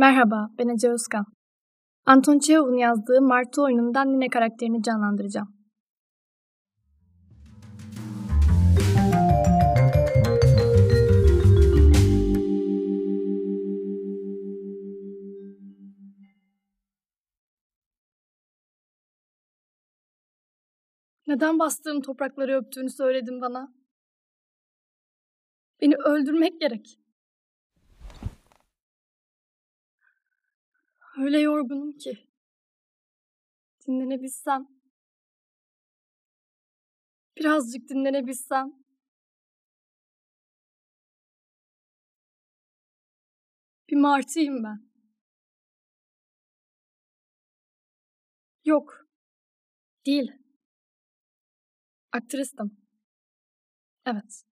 Merhaba, ben Ece Özkan. Anton Çehov'un yazdığı Martı oyunundan Nine karakterini canlandıracağım. Neden bastığım toprakları öptüğünü söyledin bana? Beni öldürmek gerek. Öyle yorgunum ki. Dinlenebilsem. Birazcık dinlenebilsem. Bir martıyım ben. Yok. Değil. Aktristim. Evet.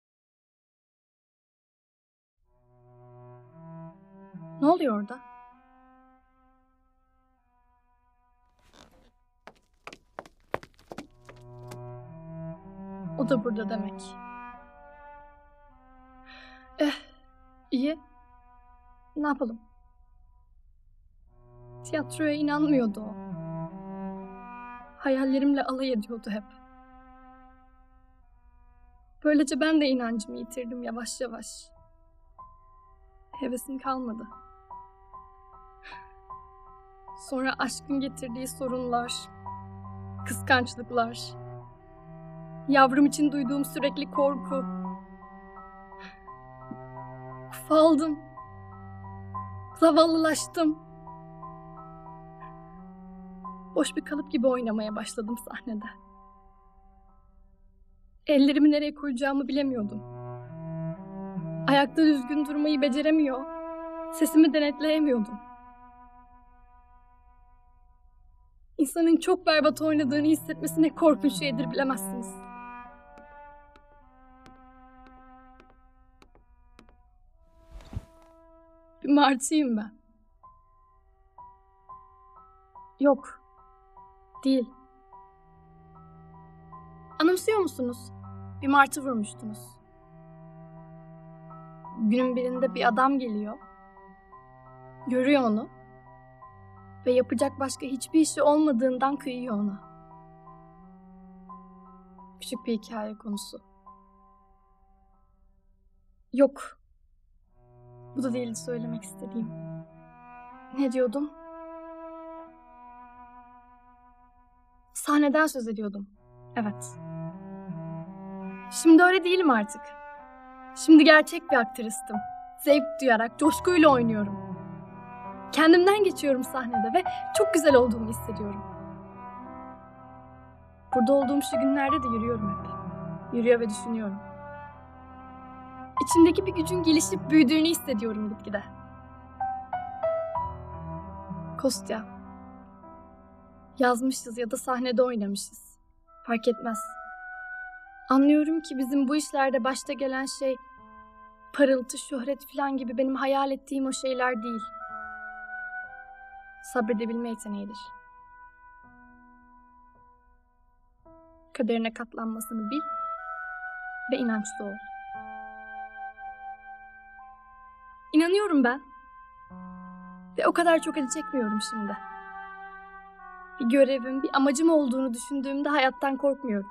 Ne oluyor orada? O da burada demek. Eh, iyi. Ne yapalım? Tiyatroya inanmıyordu o. Hayallerimle alay ediyordu hep. Böylece ben de inancımı yitirdim yavaş yavaş. Hevesim kalmadı. Sonra aşkın getirdiği sorunlar, kıskançlıklar, yavrum için duyduğum sürekli korku. Ufaldım. Zavallılaştım. Boş bir kalıp gibi oynamaya başladım sahnede. Ellerimi nereye koyacağımı bilemiyordum. Ayakta düzgün durmayı beceremiyor, sesimi denetleyemiyordum. İnsanın çok berbat oynadığını hissetmesi ne korkunç şeydir bilemezsiniz. Bir martıyım ben. Yok. Değil. Anımsıyor musunuz? Bir martı vurmuştunuz. Günün birinde bir adam geliyor. Görüyor onu. Ve yapacak başka hiçbir işi olmadığından kıyıyor ona. Küçük bir hikaye konusu. Yok. Bu da değildi söylemek istediğim. Ne diyordum? Sahneden söz ediyordum. Evet. Şimdi öyle değilim artık. Şimdi gerçek bir aktristim. Zevk duyarak, coşkuyla oynuyorum. Kendimden geçiyorum sahnede ve çok güzel olduğumu hissediyorum. Burada olduğum şu günlerde de yürüyorum hep. Yürüyor ve düşünüyorum. İçimdeki bir gücün gelişip büyüdüğünü hissediyorum gitgide. Kostya. Yazmışız ya da sahnede oynamışız. Fark etmez. Anlıyorum ki bizim bu işlerde başta gelen şey parıltı, şöhret falan gibi benim hayal ettiğim o şeyler değil. Sabredebilme yeteneğidir. Kaderine katlanmasını bil ve inançlı ol. İnanıyorum ben. Ve o kadar çok acı çekmiyorum şimdi. Bir görevim, bir amacım olduğunu düşündüğümde hayattan korkmuyorum.